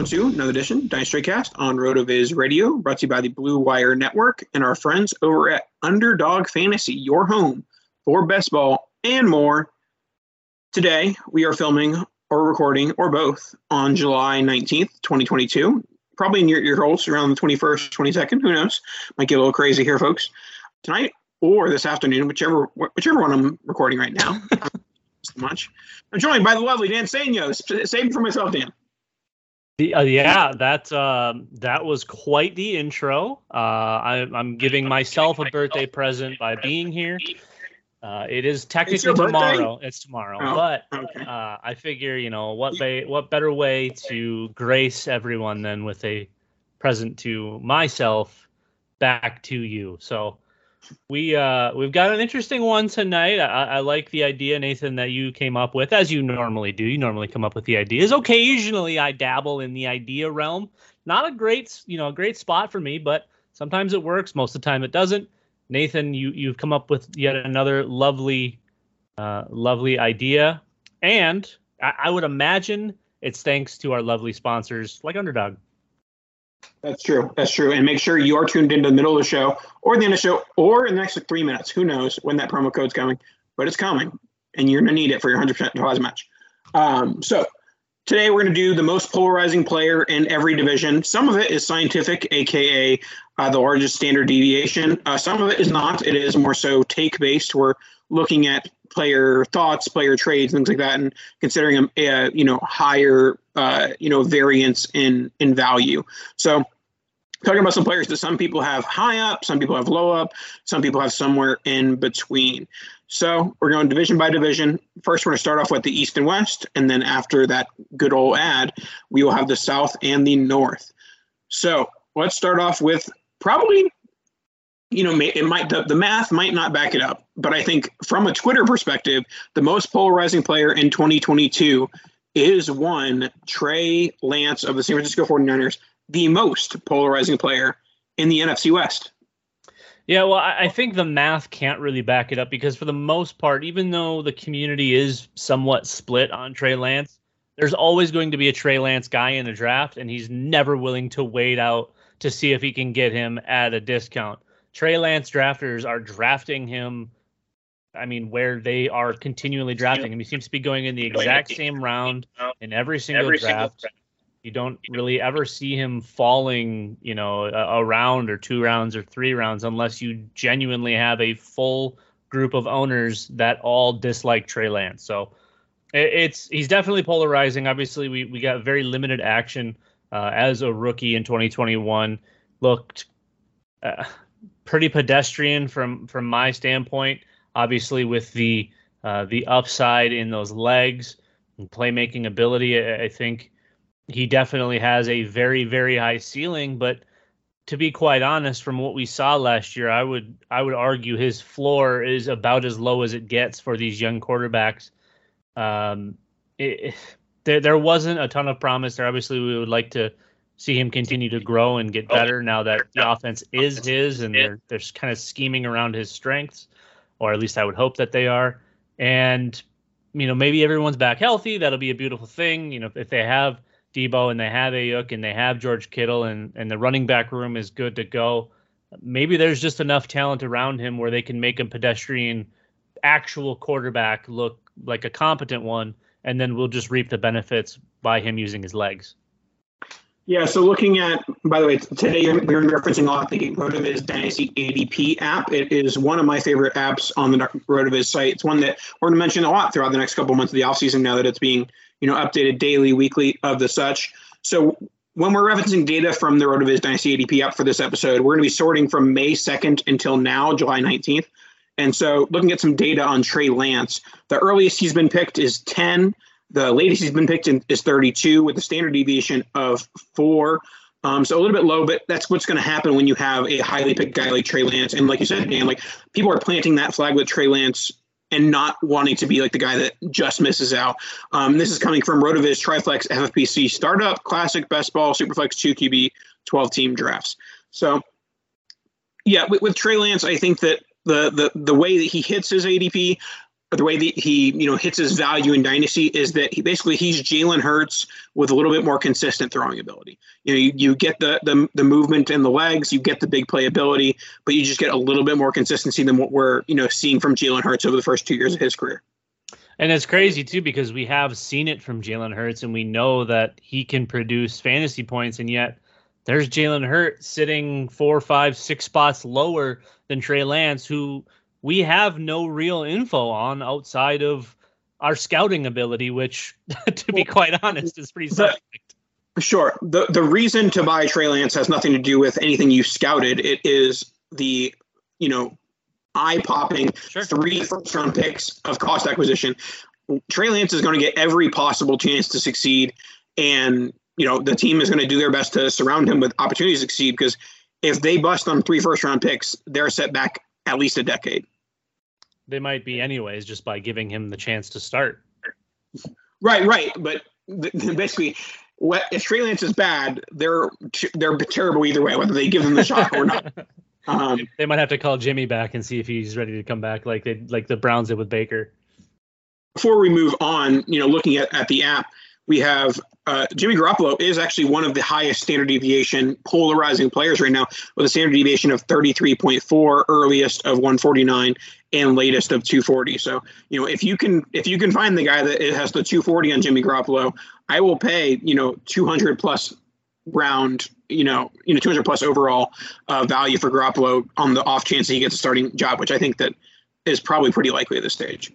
Welcome to another edition Dynasty Cast on RotoViz Radio, brought to you by the Blue Wire Network and our friends over at Underdog Fantasy, your home for best ball and more. Today, we are filming or recording or both on July 19th, 2022. Probably in your ear holes around the 21st, 22nd. Who knows? Might get a little crazy here, folks. Tonight or this afternoon, whichever whichever one I'm recording right now. so much. I'm joined by the lovely Dan Sainio. Save for myself, Dan. The, uh, yeah, that um, that was quite the intro. Uh, I, I'm giving myself a birthday present by being here. Uh, it is technically tomorrow. It's tomorrow, Oh, but okay. uh, I figure you know what ba- what better way to grace everyone than with a present to myself back to you. So we uh we've got an interesting one tonight. I, I like the idea, Nathan, that you came up with, as you normally do. You normally come up with the ideas. Occasionally, I dabble in the idea realm. Not a great, you know, a great spot for me, but sometimes it works. Most of the time, it doesn't. Nathan, you you've come up with yet another lovely, uh, lovely idea, and I, I would imagine it's thanks to our lovely sponsors like Underdog. That's true. That's true. And make sure you are tuned into the middle of the show or the end of the show or in the next like, three minutes. Who knows when that promo code's coming, but it's coming and you're going to need it for your 100% deposit match. Um, so today we're going to do the most polarizing player in every division. Some of it is scientific, aka uh, the largest standard deviation. Uh, some of it is not. It is more so take based. We're looking at player thoughts, player trades, things like that, and considering them, uh, you know, higher, uh, you know, variance in in value. So talking about some players that some people have high up, some people have low up, some people have somewhere in between. So we're going division by division. First, we're going to start off with the East and West, and then after that good old ad, we will have the South and the North. So let's start off with probably, you know, it might the, the math might not back it up, but I think from a Twitter perspective, the most polarizing player in 2022 is one Trey Lance of the San Francisco 49ers, the most polarizing player in the NFC West. Yeah, well, I think the math can't really back it up because for the most part, even though the community is somewhat split on Trey Lance, there's always going to be a Trey Lance guy in a draft, and he's never willing to wait out to see if he can get him at a discount. Trey Lance drafters are drafting him. I mean, where they are continually drafting him. He seems to be going in the exact same round in every single draft. You don't really ever see him falling, you know, a, a round or two rounds or three rounds unless you genuinely have a full group of owners that all dislike Trey Lance. So it, it's he's definitely polarizing. Obviously, we we got very limited action uh, as a rookie in 2021. Looked uh, pretty pedestrian from from my standpoint. Obviously, with the uh, the upside in those legs and playmaking ability, I, I think he definitely has a very very high ceiling. But to be quite honest, from what we saw last year, I would I would argue his floor is about as low as it gets for these young quarterbacks. Um, it, there there wasn't a ton of promise there. Obviously, we would like to see him continue to grow and get oh. better now that the offense is his and they're they're kind of scheming around his strengths, or at least I would hope that they are. And you know, maybe everyone's back healthy. That'll be a beautiful thing. You know, if they have Debo and they have Aiyuk and they have George Kittle and and the running back room is good to go. Maybe there's just enough talent around him where they can make a pedestrian actual quarterback look like a competent one, and then we'll just reap the benefits by him using his legs. Yeah, so looking at, by the way, today we're referencing a lot the RotoViz Dynasty ADP app. It is one of my favorite apps on the RotoViz site. It's one that we're going to mention a lot throughout the next couple months of the offseason now that it's being you know, updated daily, weekly of the such. So when we're referencing data from the RotoViz Dynasty ADP app for this episode, we're going to be sorting from May 2nd until now, July 19th. And so looking at some data on Trey Lance, the earliest he's been picked is 10. The latest he's been picked in is 32 with a standard deviation of four. Um, so a little bit low, but that's what's going to happen when you have a highly picked guy like Trey Lance. And like you said, Dan, like people are planting that flag with Trey Lance and not wanting to be like the guy that just misses out. Um, this is coming from Rotoviz Triflex FFPC Startup Classic Best Ball Superflex 2 QB 12 team drafts. So, yeah, with, with Trey Lance, I think that the the the way that he hits his ADP the way that he you know hits his value in dynasty is that he basically he's Jalen Hurts with a little bit more consistent throwing ability. You know, you, you get the, the the movement in the legs, you get the big playability, but you just get a little bit more consistency than what we're you know seeing from Jalen Hurts over the first two years of his career. And it's crazy too because we have seen it from Jalen Hurts, and we know that he can produce fantasy points, and yet there's Jalen Hurts sitting four, five, six spots lower than Trey Lance, who we have no real info on outside of our scouting ability, which, to be quite honest, is pretty suspect. Sure. The the reason to buy Trey Lance has nothing to do with anything you scouted. It is the, you know, eye popping sure. three first round picks of cost acquisition. Trey Lance is going to get every possible chance to succeed. And, you know, the team is going to do their best to surround him with opportunities to succeed because if they bust on three first round picks, they're set back at least a decade. They might be anyways, just by giving him the chance to start. Right, right. But basically, what, if Trey Lance is bad, they're they're terrible either way, whether they give him the shot or not. Um, they might have to call Jimmy back and see if he's ready to come back, like they like the Browns did with Baker. Before we move on, you know, looking at, at the app, we have uh, Jimmy Garoppolo is actually one of the highest standard deviation polarizing players right now with a standard deviation of 33.4, earliest of 149 and latest of 240. So, you know, if you can if you can find the guy that has the 240 on Jimmy Garoppolo, I will pay, you know, 200 plus round, you know, you know 200 plus overall uh, value for Garoppolo on the off chance that he gets a starting job, which I think that is probably pretty likely at this stage.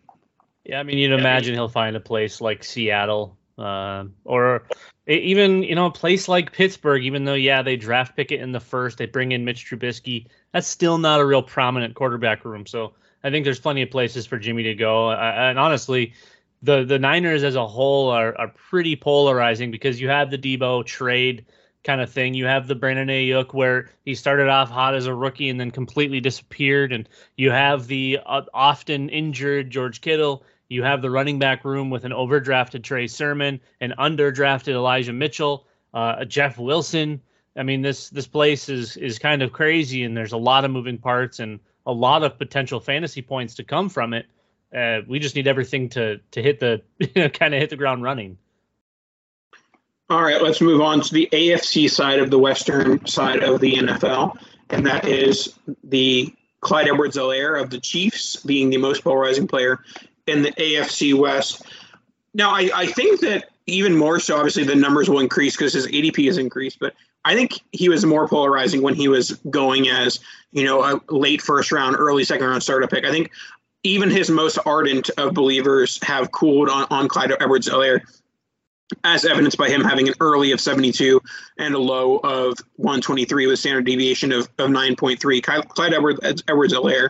Yeah, I mean, you'd imagine he'll find a place like Seattle uh, or even you know a place like Pittsburgh. Even though yeah, they draft pick it in the first, they bring in Mitch Trubisky. That's still not a real prominent quarterback room. So I think there's plenty of places for Jimmy to go. Uh, and honestly, the the Niners as a whole are are pretty polarizing because you have the Debo trade kind of thing. You have the Brandon Aiyuk where he started off hot as a rookie and then completely disappeared, and you have the uh, often injured George Kittle you have the running back room with an overdrafted Trey Sermon, an underdrafted Elijah Mitchell, uh, Jeff Wilson. I mean, this this place is is kind of crazy, and there's a lot of moving parts and a lot of potential fantasy points to come from it. Uh, we just need everything to to hit the you know, kind of hit the ground running. All right, let's move on to the AFC side of the Western side of the NFL, and that is the Clyde Edwards-Helaire of the Chiefs being the most polarizing player in the AFC West. Now, I, I think that even more so, obviously, the numbers will increase because his ADP has increased, but I think he was more polarizing when he was going as, you know, a late first round, early second round startup pick. I think even his most ardent of believers have cooled on, on Clyde Edwards Helaire, as evidenced by him having an early of 72 and a low of 123 with standard deviation of, of 9.3. Clyde Edwards, Edwards Helaire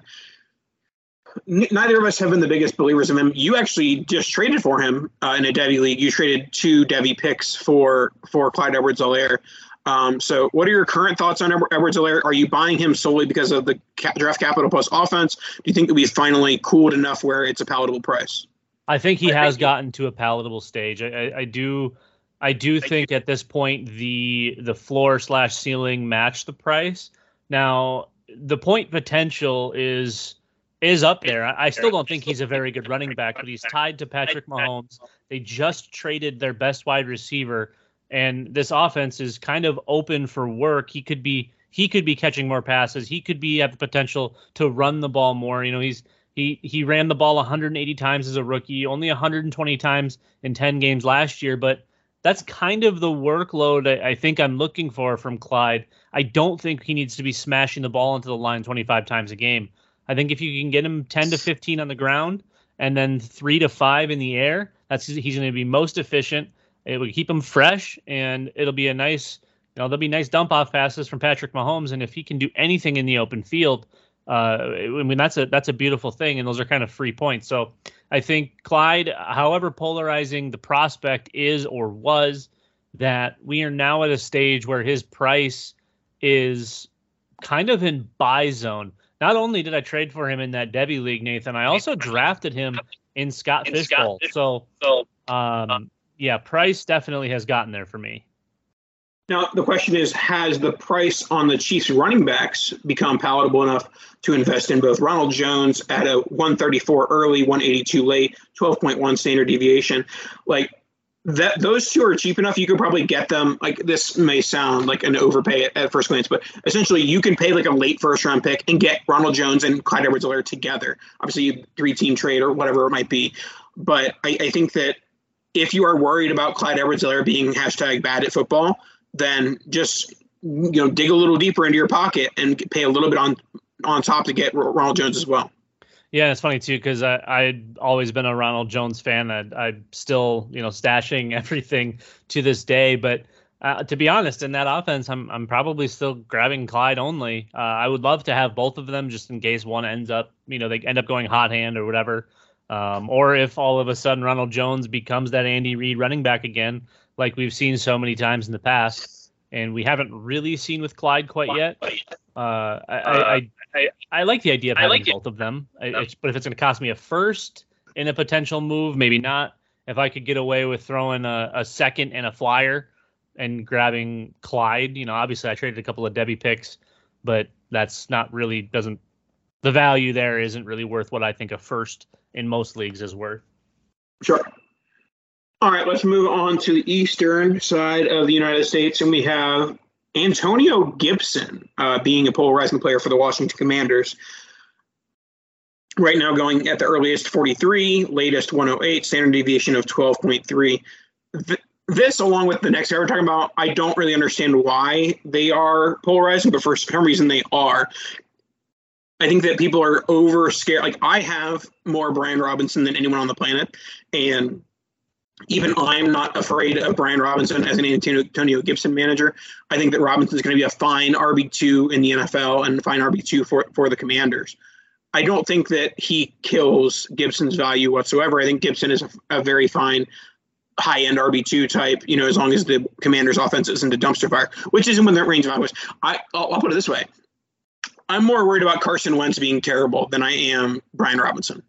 neither of us have been the biggest believers of him. You actually just traded for him uh, in a Devy league. You traded two Devy picks for for Clyde Edwards-Helaire. Um, so, what are your current thoughts on Edwards Helaire? Are you buying him solely because of the draft capital plus offense? Do you think that we've finally cooled enough where it's a palatable price? I think he I has think gotten to a palatable stage. I, I, I do, I do think at this point the the floor slash ceiling match the price. Now, the point potential is is up there. I, still don't think he's a very good running back, but he's tied to Patrick Mahomes. They just traded their best wide receiver, and this offense is kind of open for work. He could be he could be catching more passes. He could be have the potential to run the ball more. You know, he's he he ran the ball 180 times as a rookie, only 120 times in 10 games last year, but that's kind of the workload I, I, think I'm looking for from Clyde. I don't think he needs to be smashing the ball into the line 25 times a game. I think if you can get him 10 to 15 on the ground and then three to five in the air, that's he's going to be most efficient. It will keep him fresh, and it'll be a nice, you know, there'll be nice dump off passes from Patrick Mahomes. And if he can do anything in the open field, uh, I mean that's a that's a beautiful thing, and those are kind of free points. So I think Clyde, however polarizing the prospect is or was, that we are now at a stage where his price is kind of in buy zone. Not only did I trade for him in that Devy league, Nathan, I also drafted him in Scott Fish Bowl. So, um, yeah, price definitely has gotten there for me. Now, the question is Has the price on the Chiefs running backs become palatable enough to invest in both Ronald Jones at a 134 early, 182 late, 12.1 standard deviation? Like, that those two are cheap enough you could probably get them like this may sound like an overpay at, at, first glance but essentially you can pay like a late first round pick and get ronald jones and clyde edwards helaire together obviously three team trade or whatever it might be but I, I, think that if you are worried about clyde edwards helaire being hashtag bad at football then just you know dig a little deeper into your pocket and pay a little bit on on top to get Ronald Jones as well. Yeah, it's funny too because I I'd always been a Ronald Jones fan. I, I'm still you know stashing everything to this day, but. Uh, to be honest, in that offense, I'm I'm probably still grabbing Clyde only. Uh, I would love to have both of them just in case one ends up, you know, they end up going hot hand or whatever. Um, or if all of a sudden Ronald Jones becomes that Andy Reid running back again, like we've seen so many times in the past, and we haven't really seen with Clyde quite yet. Uh, I, I, I, I, like the idea of having like both of them, I, but if it's going to cost me a first in a potential move, maybe not. If I could get away with throwing a, a second and a flyer and grabbing Clyde, you know, obviously I traded a couple of Devy picks, but that's not really doesn't the value there isn't really worth what I think a first in most leagues is worth. Sure. All right, let's move on to the eastern side of the United States, and we have Antonio Gibson uh, being a polarizing player for the Washington Commanders. Right now, going at the earliest 43, latest 108, standard deviation of 12.3. Th- this, along with the next guy we're talking about, I don't really understand why they are polarizing, but for some reason they are. I think that people are over scared. Like I have more Brian Robinson than anyone on the planet, and even I'm not afraid of Brian Robinson as an Antonio Gibson manager. I think that Robinson is going to be a fine RB2 in the NFL and fine RB2 for, for the Commanders. I don't think that he kills Gibson's value whatsoever. I think Gibson is a, a very fine high end RB2 type, you know, as long as the Commanders offense isn't a dumpster fire, which isn't within the range of. I, I'll, I'll put it this way I'm more worried about Carson Wentz being terrible than I am Brian Robinson.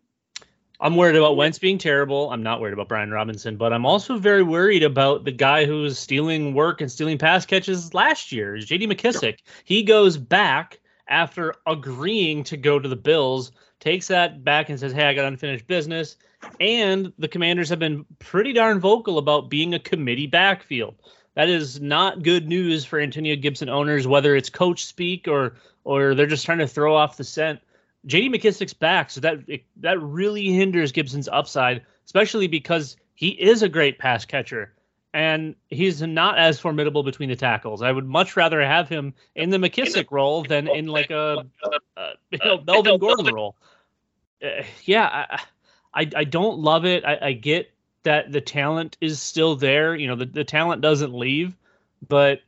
I'm worried about Wentz being terrible. I'm not worried about Brian Robinson, but I'm also very worried about the guy who was stealing work and stealing pass catches last year, J.D. McKissic. He goes back after agreeing to go to the Bills, takes that back and says, "Hey, I got unfinished business." And the Commanders have been pretty darn vocal about being a committee backfield. That is not good news for Antonio Gibson owners, whether it's coach speak or or they're just trying to throw off the scent. J.D. McKissic's back, so that it, that really hinders Gibson's upside, especially because he is a great pass catcher and he's not as formidable between the tackles. I would much rather have him in the McKissic role than in like a, a you know, Melvin Gordon role. Uh, yeah, I, I, I don't love it. I, I get that the talent is still there. You know, the, the talent doesn't leave, but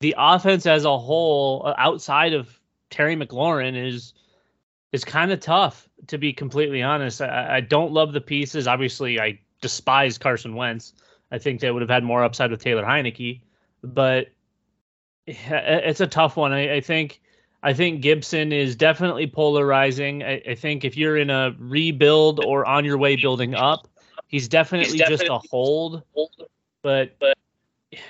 the offense as a whole, uh, outside of Terry McLaurin, is is kind of tough to be completely honest. I, I, don't love the pieces. Obviously, I despise Carson Wentz. I think they would have had more upside with Taylor Heinicke, but it's a tough one. I, I think I think Gibson is definitely polarizing. I, I, think if you're in a rebuild or on your way building up, he's definitely, he's definitely just a hold. But but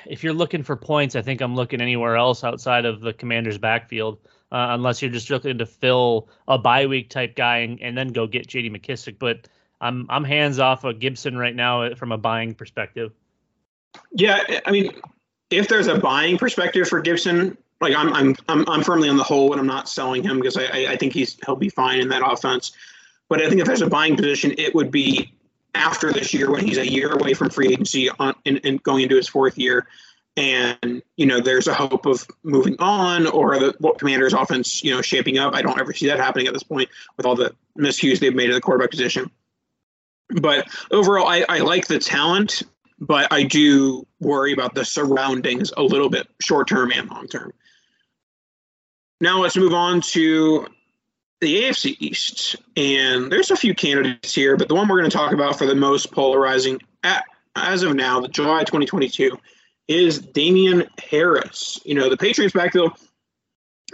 if you're looking for points, I think I'm looking anywhere else outside of the Commanders' backfield, uh, unless you're just looking to fill a bye week type guy and, and then go get J.D. McKissic. But I'm I'm hands off of Gibson right now from a buying perspective. Yeah, I mean, if there's a buying perspective for Gibson, like I'm I'm I'm, I'm firmly on the hold, and I'm not selling him because I I think he's he'll be fine in that offense. But I think if there's a buying position, it would be after this year when he's a year away from free agency on and, and going into his fourth year and you know there's a hope of moving on or the what commanders offense you know shaping up. I don't ever see that happening at this point with all the miscues they've made in the quarterback position. But overall i, I like the talent but i do worry about the surroundings a little bit short term and long term now let's move on to the AFC East, and there's a few candidates here, but the one we're going to talk about for the most polarizing at, as of now, the July 2022, is Damien Harris. You know, the Patriots backfield.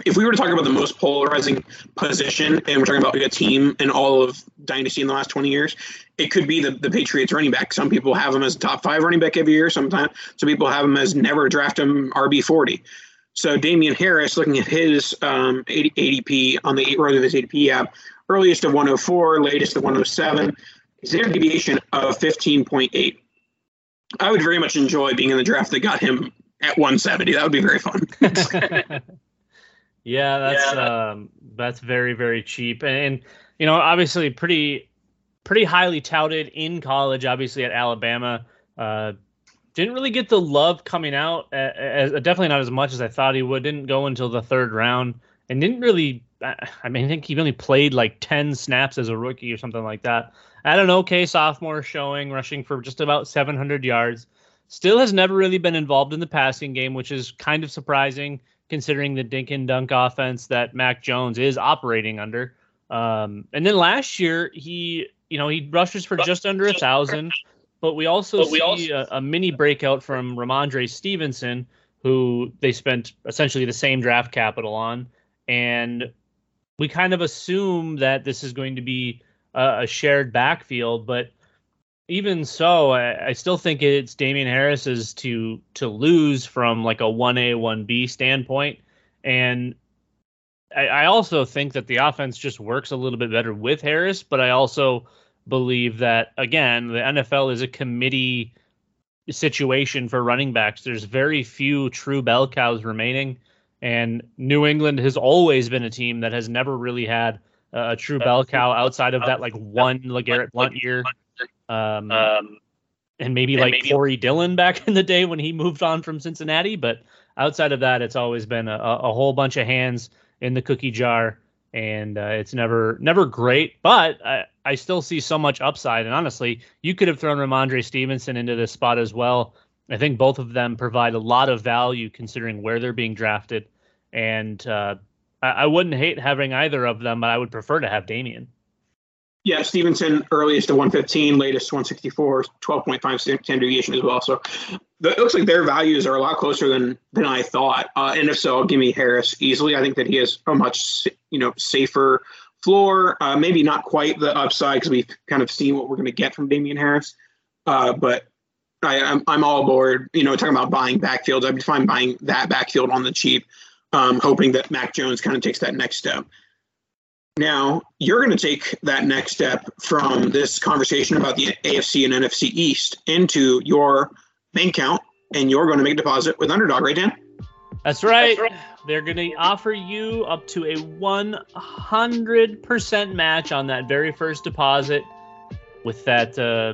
If we were to talk about the most polarizing position, and we're talking about a team in all of dynasty in the last 20 years, it could be the, the Patriots running back. Some people have him as top five running back every year. Sometimes some people have him as never draft him RB 40. So Damien Harris, looking at his um, ADP on the RotoViz ADP app, earliest of 104, latest of 107, standard deviation of 15.8. I would very much enjoy being in the draft that got him at 170. That would be very fun. yeah, that's yeah. Um, that's very very cheap, and you know obviously pretty pretty highly touted in college. Obviously at Alabama. Uh, didn't really get the love coming out. As, definitely not as much as I thought he would. Didn't go until the third round, and didn't really. I mean, I think he only played like ten snaps as a rookie or something like that. Had an okay sophomore showing, rushing for just about 700 yards. Still has never really been involved in the passing game, which is kind of surprising considering the dink and dunk offense that Mac Jones is operating under. Um, and then last year, he, you know, he rushes for just under a thousand. But we also but we see also... A, a, mini breakout from Rhamondre Stevenson, who they spent essentially the same draft capital on, and we kind of assume that this is going to be a, a shared backfield. But even so, I, I, still think it's Damien Harris's to to lose from like a one A one B standpoint, and I, I also think that the offense just works a little bit better with Harris. But I also believe that again, the NFL is a committee situation for running backs. There's very few true bell cows remaining, and New England has always been a team that has never really had a true bell cow outside of that like one LeGarrette Blunt year. Um, um, and maybe and like maybe, Corey Dillon back in the day when he moved on from Cincinnati, but outside of that, it's always been a, a whole bunch of hands in the cookie jar and uh, it's never never great, but I, I still see so much upside. And honestly, you could have thrown Rhamondre Stevenson into this spot as well. I think both of them provide a lot of value considering where they're being drafted, and uh, I, I wouldn't hate having either of them, but I would prefer to have Damien. Yeah, Stevenson earliest to 115, latest 164, 12.5 standard deviation as well. So it looks like their values are a lot closer than than I thought. Uh, and if so, I'll give me Harris easily. I think that he has a much you know safer floor. Uh, maybe not quite the upside because we've kind of seen what we're going to get from Damien Harris. Uh, but I, am I'm, I'm all aboard. You know, talking about buying backfields, I'd be fine buying that backfield on the cheap, um, hoping that Mac Jones kind of takes that next step. Now, you're going to take that next step from this conversation about the AFC and NFC East into your bank account, and you're going to make a deposit with Underdog, right, Dan? That's right. That's right. They're going to offer you up to a 100% match on that very first deposit with that uh,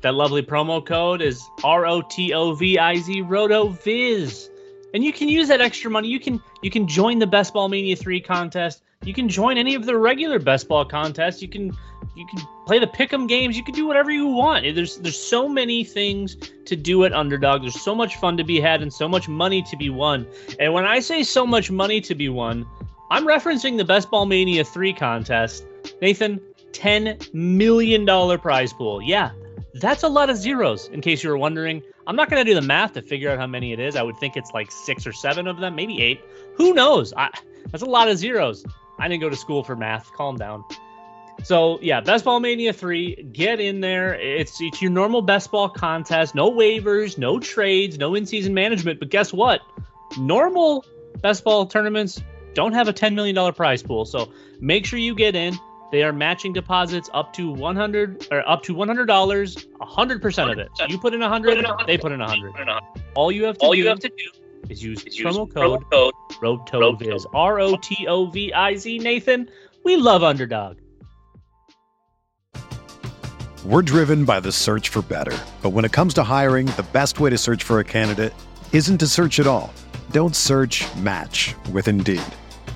that lovely promo code is R O T O V I Z Roto Viz. And you can use that extra money. You can you can join the Best Ball Mania 3 contest you can join any of the regular best ball contests. You can you can play the pick'em games. You can do whatever you want. There's there's so many things to do at Underdog. There's so much fun to be had and so much money to be won. And when I say so much money to be won, I'm referencing the Best Ball Mania 3 contest. Nathan, $10 million prize pool. Yeah, That's a lot of zeros, in case you were wondering. I'm not going to do the math to figure out how many it is. I would think it's like six or seven of them, maybe eight. Who knows? I, that's a lot of zeros. I didn't go to school for math. Calm down. So yeah, Best Ball Mania three, get in there. It's it's your normal best ball contest. No waivers, no trades, no in season management. But guess what? Normal best ball tournaments don't have a ten million dollar prize pool. So make sure you get in. They are matching deposits up to 100 or up to $100, 100% of it. So you put in 100, they put in 100. All you have to All do you have to do is use is use promo code code ROTOVIZ. R O T O V I Z. Nathan, we love underdog. We're driven by the search for better. But when it comes to hiring, the best way to search for a candidate isn't to search at all. Don't search match with Indeed.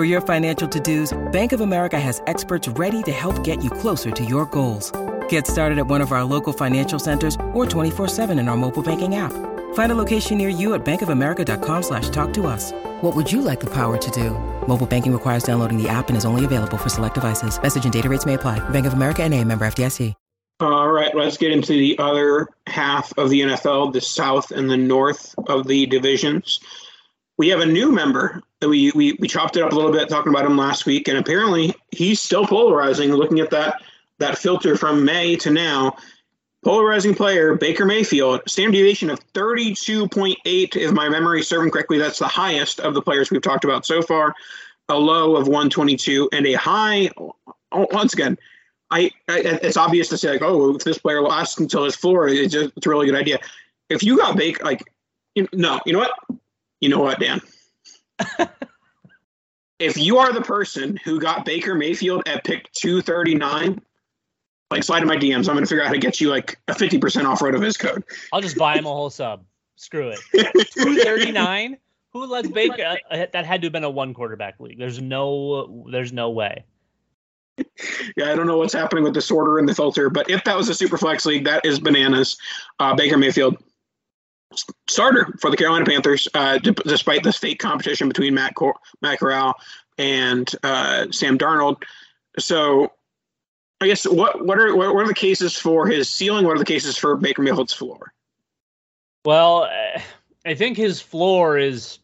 For your financial to-dos, Bank of America has experts ready to help get you closer to your goals. Get started at one of our local financial centers or 24-7 in our mobile banking app. Find a location near you at bankofamerica.com slash talk to us. What would you like the power to do? Mobile banking requires downloading the app and is only available for select devices. Message and data rates may apply. Bank of America and a member FDIC. All right, let's get into the other half of the NFL, the south and the north of the divisions. We have a new member. That we, we, we chopped it up a little bit talking about him last week, and apparently he's still polarizing. Looking at that that filter from May to now, polarizing player Baker Mayfield, standard deviation of 32.8, if my memory serving correctly. That's the highest of the players we've talked about so far. A low of 122 and a high. Oh, once again, I, I, it's obvious to say like, oh, if this player lasts until his floor, it's just it's a really good idea. If you got Baker, like, you, no, you know what, you know what, Dan. if you are the person who got Baker Mayfield at pick two thirty nine, like slide in my DMs. I'm going to figure out how to get you like a fifty percent off RotoViz code. I'll just buy him a whole sub. Screw it. Two thirty nine. Who lets Baker? Uh, that had to have been a one quarterback league. There's no. There's no way. yeah, I don't know what's happening with the sorter and the filter, but if that was a super flex league, that is bananas. Uh, Baker Mayfield, starter for the Carolina Panthers, uh, d- despite this fake competition between Matt Cor- Matt Corral and uh, Sam Darnold. So, I guess what what are what are the cases for his ceiling? What are the cases for Baker Mayfield's floor? Well, I think his floor is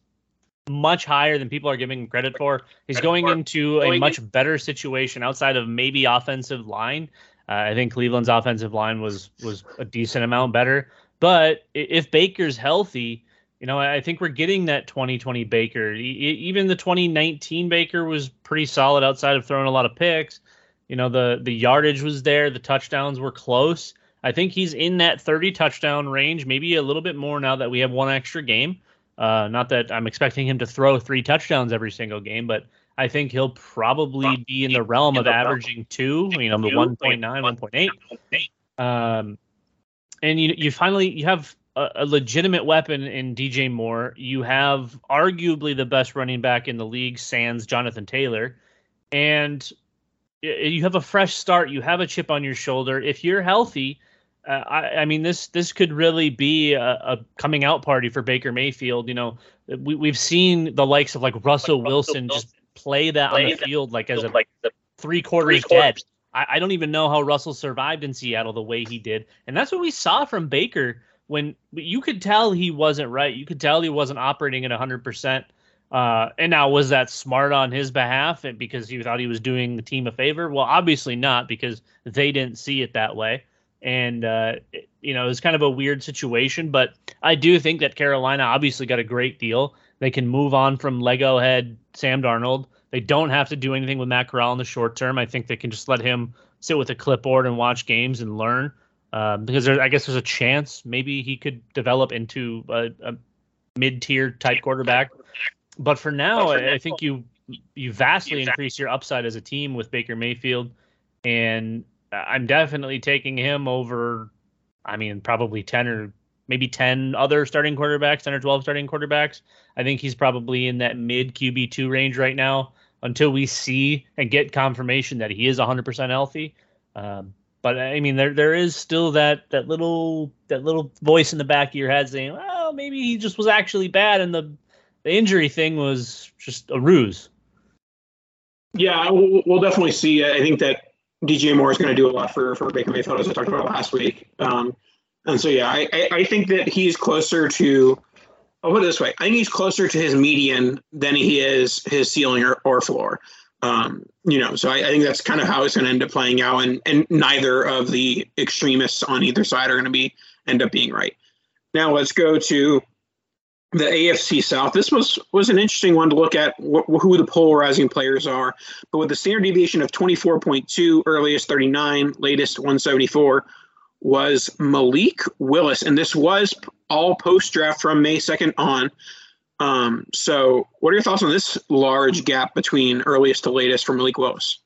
much higher than people are giving him credit for. He's going into a much better situation outside of maybe offensive line. Uh, I think Cleveland's offensive line was was a decent amount better. But if Baker's healthy, you know, I think we're getting that 2020 Baker. Even the 2019 Baker was pretty solid outside of throwing a lot of picks. You know, the the yardage was there, the touchdowns were close. I think he's in that 30 touchdown range, maybe a little bit more now that we have one extra game. Uh, not that I'm expecting him to throw three touchdowns every single game, but I think he'll probably be in the realm of averaging two, you know, the 1.9, 1.8. Um, and you you finally you have a, a, legitimate weapon in DJ Moore. You have arguably the best running back in the league, sans Jonathan Taylor, and you have a fresh start. You have a chip on your shoulder. If you're healthy, uh, I, I, mean, this this could really be a, a, coming out party for Baker Mayfield. You know, we we've seen the likes of like Russell, like Wilson, Wilson, just play that play on the that field like as a like three quarters dead. I, I, don't even know how Russell survived in Seattle the way he did, and that's what we saw from Baker when you could tell he wasn't right. You could tell he wasn't operating at 100%. Uh, and now, was that smart on his behalf and because he thought he was doing the team a favor? Well, obviously not because they didn't see it that way. And, uh, it, you know, it's kind of a weird situation, but I do think that Carolina obviously got a great deal. They can move on from Lego head Sam Darnold. They don't have to do anything with Matt Corral in the short term. I think they can just let him sit with a clipboard and watch games and learn. Um, because there, I guess there's a chance maybe he could develop into a, a mid-tier type quarterback. But for now, I, I think you you vastly increase your upside as a team with Baker Mayfield, and I'm definitely taking him over. I mean, probably ten or maybe ten other starting quarterbacks, ten or twelve starting quarterbacks. I think he's probably in that mid QB two range right now until we see and get confirmation that he is 100% healthy. Um, but I mean, there there is still that that little that little voice in the back of your head saying, "Well, maybe he just was actually bad, and the the injury thing was just a ruse." Yeah, we'll, we'll definitely see. I think that DJ Moore is going to do a lot for for Baker Mayfield, as I talked about last week. Um, and so, yeah, I, I, I think that he's closer to. I'll put it this way: I think he's closer to his median than he is his ceiling or, or floor. Um, you know, so I, I think that's kind of how it's going to end up playing out, and and neither of the extremists on either side are going to be end up being right. Now let's go to the AFC South. This was was an interesting one to look at wh- who the polarizing players are, but with the standard deviation of 24.2, earliest 39, latest 174, was Malik Willis, and this was all post draft from May 2nd on. Um, so, what are your thoughts on this large gap between earliest to latest for Malik Willis?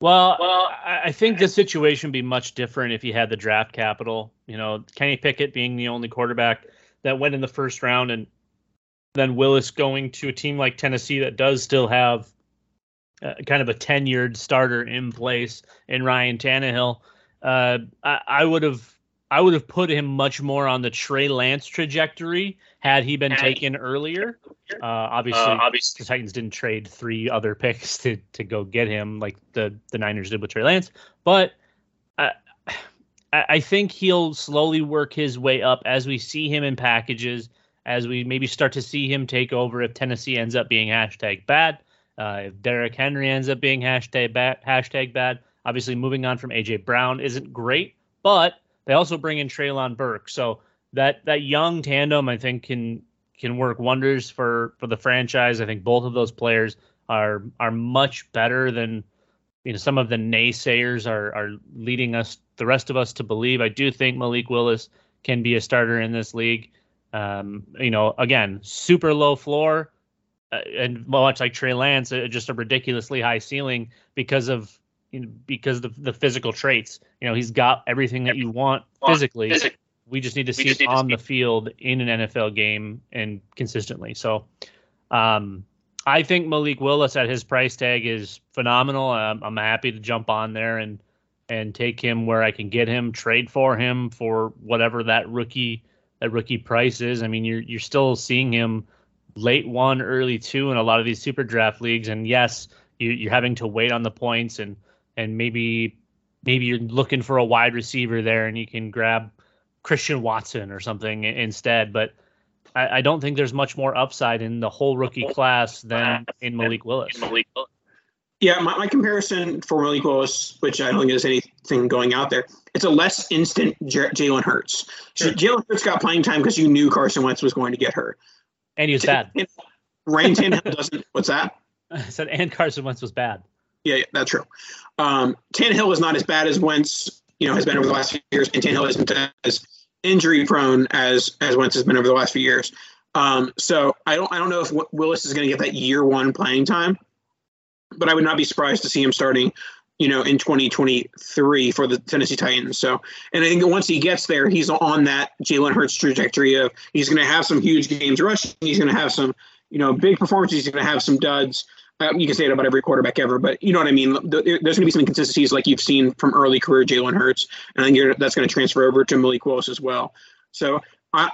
Well, well, I think the situation would be much different if you had the draft capital. You know, Kenny Pickett being the only quarterback that went in the first round, and then Willis going to a team like Tennessee that does still have uh, kind of a tenured starter in place in Ryan Tannehill. Uh, I, I would have I would have put him much more on the Trey Lance trajectory had he been taken earlier. Uh, obviously, uh, obviously, the Titans didn't trade three other picks to, to go get him like the, the Niners did with Trey Lance. But I, I think he'll slowly work his way up as we see him in packages, as we maybe start to see him take over if Tennessee ends up being hashtag bad, uh, if Derrick Henry ends up being hashtag bad, hashtag bad. Obviously, moving on from AJ Brown isn't great, but they also bring in Treylon Burks, so that that young tandem I think can can work wonders for for the franchise. I think both of those players are are much better than you know some of the naysayers are are leading us the rest of us to believe. I do think Malik Willis can be a starter in this league. Um, you know, again, super low floor, uh, and much like Trey Lance, uh, just a ridiculously high ceiling because of you know, because the the physical traits. You know, he's got everything that you want physically. We just need to see it on the field in an NFL game and consistently. So, um, I think Malik Willis at his price tag is phenomenal. I'm, I'm happy to jump on there and and take him where I can get him, trade for him for whatever that rookie that rookie price is. I mean, you're you're still seeing him late one, early two in a lot of these super draft leagues, and yes, you, you're having to wait on the points and and maybe maybe you're looking for a wide receiver there and you can grab Christian Watson or something instead. But I, I don't think there's much more upside in the whole rookie class than in Malik Willis. Yeah, my, my comparison for Malik Willis, which I don't think there's anything going out there, it's a less instant J- Jalen Hurts. Sure. Jalen Hurts got playing time because you knew Carson Wentz was going to get hurt. And he was bad. Ryan Tannehill doesn't. What's that? I said, and Carson Wentz was bad. Yeah, yeah that's true. Um, Tannehill is not as bad as Wentz, you know, has been over the last few years, and Tannehill isn't as injury prone as as Wentz has been over the last few years. Um, so I don't I don't know if Willis is going to get that year one playing time, but I would not be surprised to see him starting, you know, in 2023 for the Tennessee Titans. So, and I think once he gets there, he's on that Jalen Hurts trajectory of he's going to have some huge games rushing, he's going to have some, you know, big performances, he's going to have some duds. Um, you can say it about every quarterback ever, but you know what I mean. There's going to be some inconsistencies like you've seen from early career Jalen Hurts, and I think that's going to transfer over to Malik Willis as well. So I,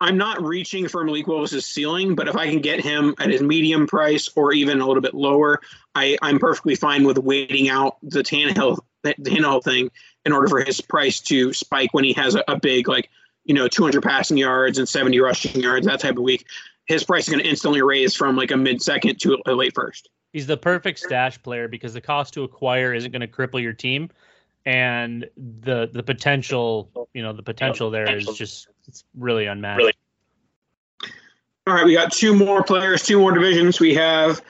I'm not reaching for Malik Willis's ceiling, but if I can get him at his medium price or even a little bit lower, I, I'm perfectly fine with waiting out the Tannehill, the Tannehill thing in order for his price to spike when he has a, a big like you know, 200 passing yards and 70 rushing yards, that type of week, his price is going to instantly raise from like a mid second to a late first. He's the perfect stash player because the cost to acquire isn't going to cripple your team, and the the potential, you know, the potential there is just it's really unmatched. Really. All right, we got two more players, two more divisions. We have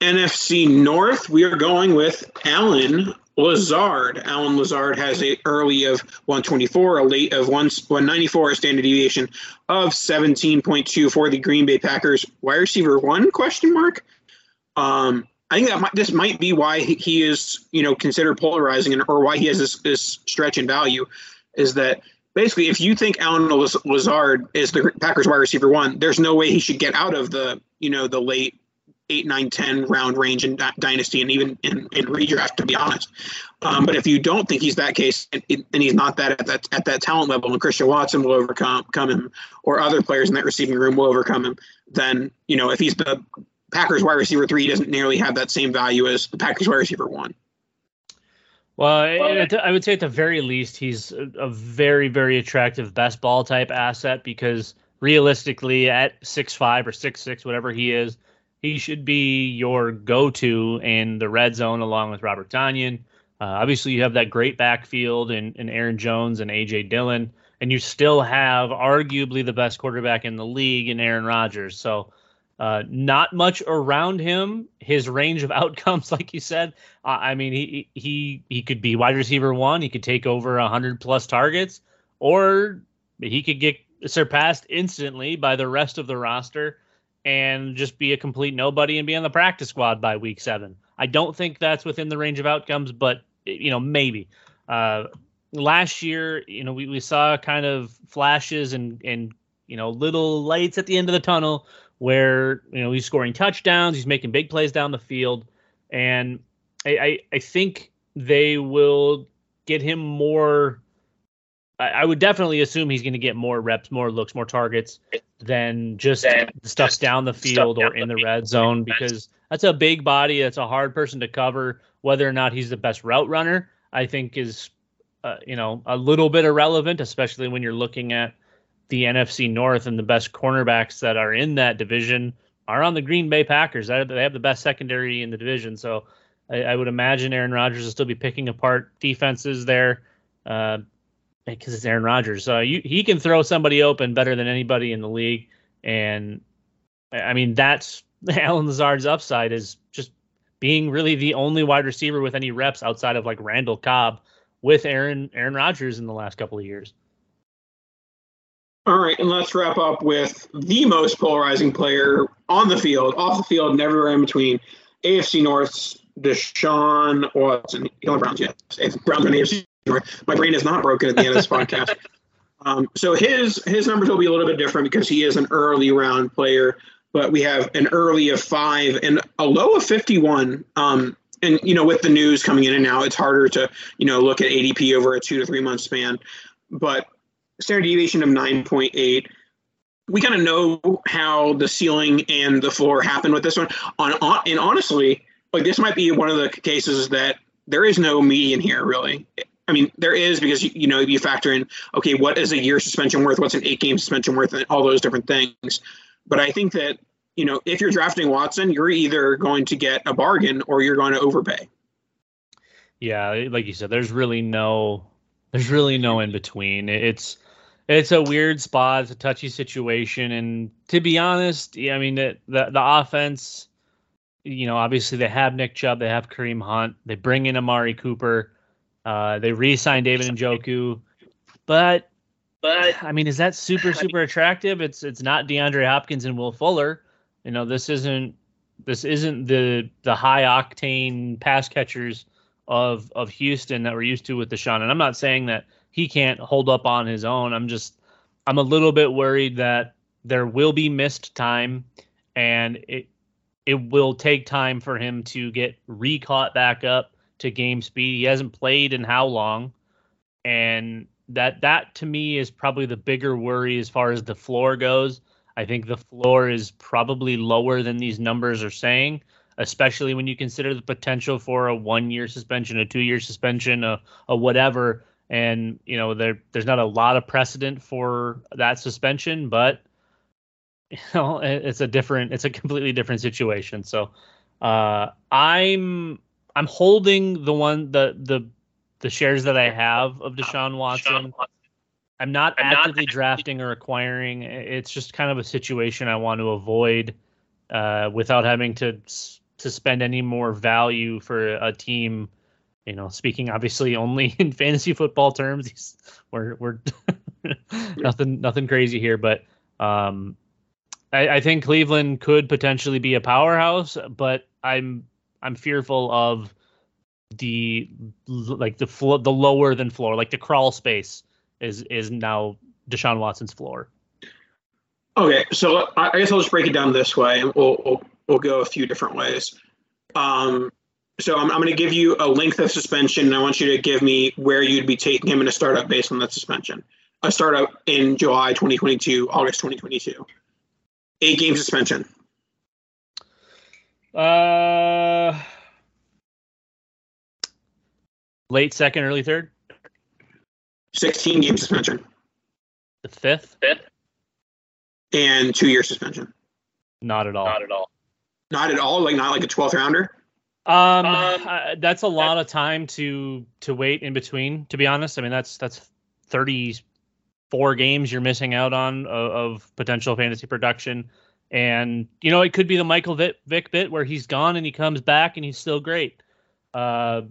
NFC North. We are going with Allen Lazard. Allen Lazard has a early of 124, a late of 194, a standard deviation of 17.2 for the Green Bay Packers. Wide receiver one question mark. Um, I think that might, this might be why he is, you know, considered polarizing, and or why he has this, this stretch in value, is that basically if you think Allen Lazard is the Packers wide receiver one, there's no way he should get out of the, you know, the late eight, nine, 10 round range in dynasty and even in, in redraft, to be honest. Um, but if you don't think he's that case and, he's not that at that at that talent level, and Christian Watson will overcome him, or other players in that receiving room will overcome him, then you know if he's the Packers wide receiver three, he doesn't nearly have that same value as the Packers wide receiver one. Well, I would say at the very least, he's a very, very attractive best ball type asset because realistically, at six five or six six, whatever he is, he should be your go-to in the red zone along with Robert Tonyan. Uh, obviously, you have that great backfield in, in Aaron Jones and AJ Dillon, and you still have arguably the best quarterback in the league in Aaron Rodgers. So, uh, not much around him. His range of outcomes, like you said, I mean, he he he could be wide receiver one. He could take over hundred plus targets, or he could get surpassed instantly by the rest of the roster and just be a complete nobody and be on the practice squad by week seven. I don't think that's within the range of outcomes, but you know maybe. Uh, last year, you know, we, we saw kind of flashes and and you know little lights at the end of the tunnel where you know he's scoring touchdowns, he's making big plays down the field, and I I, I think they will get him more I, would definitely assume he's going to get more reps, more looks, more targets than just than stuff just down the field or in the red zone because that's a big body. That's a hard person to cover. Whether or not he's the best route runner, I think is uh, you know a little bit irrelevant, especially when you're looking at the NFC North and the best cornerbacks that are in that division are on the Green Bay Packers. They have the best secondary in the division, so I, I would imagine Aaron Rodgers will still be picking apart defenses there. Uh, because it's Aaron Rodgers. So you, he can throw somebody open better than anybody in the league. And I mean, that's Allen Lazard's upside is just being really the only wide receiver with any reps outside of like Randall Cobb with Aaron Aaron Rodgers in the last couple of years. All right, and let's wrap up with the most polarizing player on the field, off the field, and everywhere in between. AFC North's Deshaun Watson. The Browns, yes. Browns and AFC my brain is not broken at the end of this podcast. Um, so his his numbers will be a little bit different because he is an early round player, but we have an early of five and a low of fifty one. Um, and you know, with the news coming in and now, it's harder to you know look at ADP over a two to three month span. But standard deviation of nine point eight. We kind of know how the ceiling and the floor happened with this one. On, on and honestly, like this might be one of the cases that there is no median here really I mean, there is because you, you know you factor in okay, what is a year suspension worth? What's an eight game suspension worth? And all those different things. But I think that you know if you're drafting Watson, you're either going to get a bargain or you're going to overpay. Yeah, like you said, there's really no there's really no in between. It's it's a weird spot. It's a touchy situation, and to be honest, I mean the the, the offense. You know, obviously they have Nick Chubb, they have Kareem Hunt, they bring in Amari Cooper uh, they re-signed David Njoku, but but I mean, is that super super attractive? It's it's not DeAndre Hopkins and Will Fuller. You know, this isn't this isn't the the high octane pass catchers of of Houston that we're used to with Deshaun. And I'm not saying that he can't hold up on his own. I'm just I'm a little bit worried that there will be missed time and it it will take time for him to get re-caught back up to game speed. He hasn't played in how long, and that that to me is probably the bigger worry as far as the floor goes. I think the floor is probably lower than these numbers are saying, especially when you consider the potential for a one year suspension, a two year suspension, a, a whatever. and you know there there's not a lot of precedent for that suspension, but you know it's a different, it's a completely different situation. So uh, I'm I'm holding the one the the the shares that I have of Deshaun Watson. I'm not actively drafting or acquiring. It's just kind of a situation I want to avoid uh, without having to to spend any more value for a team. You know, speaking obviously only in fantasy football terms, we're we're nothing nothing crazy here, but um, I, I think Cleveland could potentially be a powerhouse, but I'm I'm fearful of the like the floor, the lower than floor, like the crawl space is is now Deshaun Watson's floor. Okay, so I guess I'll just break it down this way, and we'll we'll, we'll go a few different ways. Um, so I'm, I'm going to give you a length of suspension, and I want you to give me where you'd be taking him in a startup based on that suspension. A startup in July 2022, August 2022. Eight game suspension. Uh, late second, early third. 16 game suspension. The fifth. Fifth. And two year suspension. Not at all. Not at all. Not at all. Like not like a 12th rounder. Um, uh, that's a lot of time to to wait in between. To be honest, I mean that's that's 34 games you're missing out on of, of potential fantasy production. And you know, it could be the Michael Vick, bit where he's gone and he comes back and he's still great. Uh,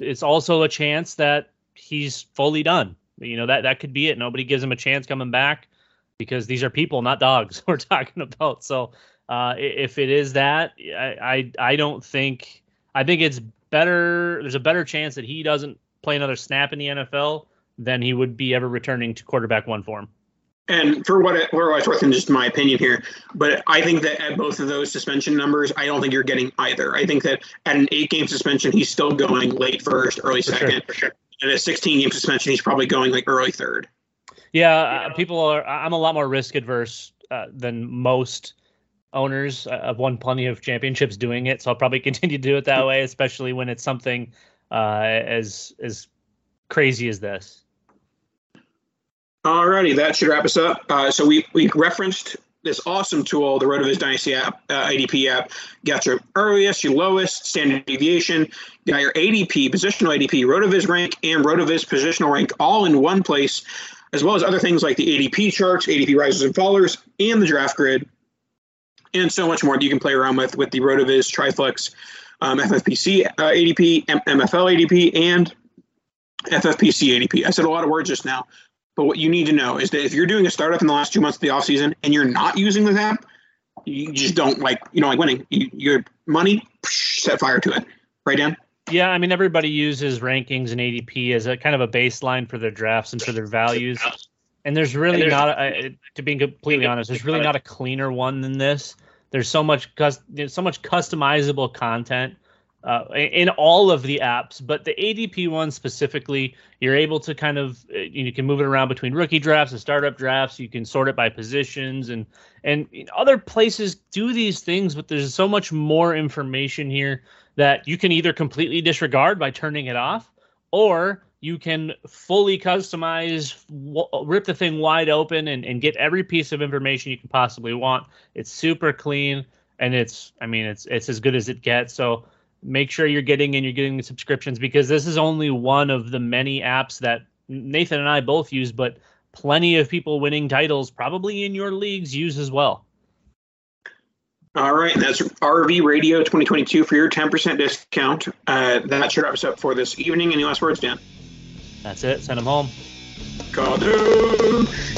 it's also a chance that he's fully done. You know that that could be it. Nobody gives him a chance coming back because these are people, not dogs. We're talking about. So uh, if it is that, I, I I don't think I think it's better. There's a better chance that he doesn't play another snap in the NFL than he would be ever returning to quarterback one form and for what it, what it's worth, and just my opinion here, but I think that at both of those suspension numbers, I don't think you're getting either. I think that at an eight game suspension, he's still going late first, early for second. Sure, for sure. At a 16 game suspension, he's probably going like early third. Yeah, uh, people are. I'm a lot more risk adverse uh, than most owners. Uh, I've won plenty of championships doing it, so I'll probably continue to do it that way, especially when it's something uh, as as crazy as this. Alrighty, that should wrap us up. Uh, so we we referenced this awesome tool, the RotoViz Dynasty app, uh, ADP app. Got your earliest, your lowest, standard deviation. Got your ADP, positional ADP, RotoViz rank, and RotoViz positional rank all in one place, as well as other things like the ADP charts, ADP risers and fallers, and the draft grid, and so much more that you can play around with with the RotoViz Triflex um, FFPC uh, ADP, M- MFL ADP, and FFPC ADP. I said a lot of words just now. But what you need to know is that if you're doing a startup in the last two months of the offseason and you're not using the app, you just don't like you know like winning. You, your money set fire to it, right, Dan? Yeah, I mean everybody uses rankings and ADP as a kind of a baseline for their drafts and for their values. And there's really and there's, not, a, to be completely honest, there's really not a cleaner one than this. There's so much, cus- so much customizable content uh, in all of the apps, but the ADP one specifically, you're able to kind of uh, you can move it around between rookie drafts and startup drafts. You can sort it by positions, and and other places do these things, but there's so much more information here that you can either completely disregard by turning it off, or you can fully customize, rip the thing wide open, and, and get every piece of information you can possibly want. It's super clean, and it's I mean it's it's as good as it gets. So make sure you're getting and you're getting the subscriptions because this is only one of the many apps that Nathan and I both use, but plenty of people winning titles probably in your leagues use as well. All right, that's RV Radio 2022 for your 10% discount. Uh, that should wrap us up for this evening. Any last words, Dan? That's it. Send them home. Kadoosh! This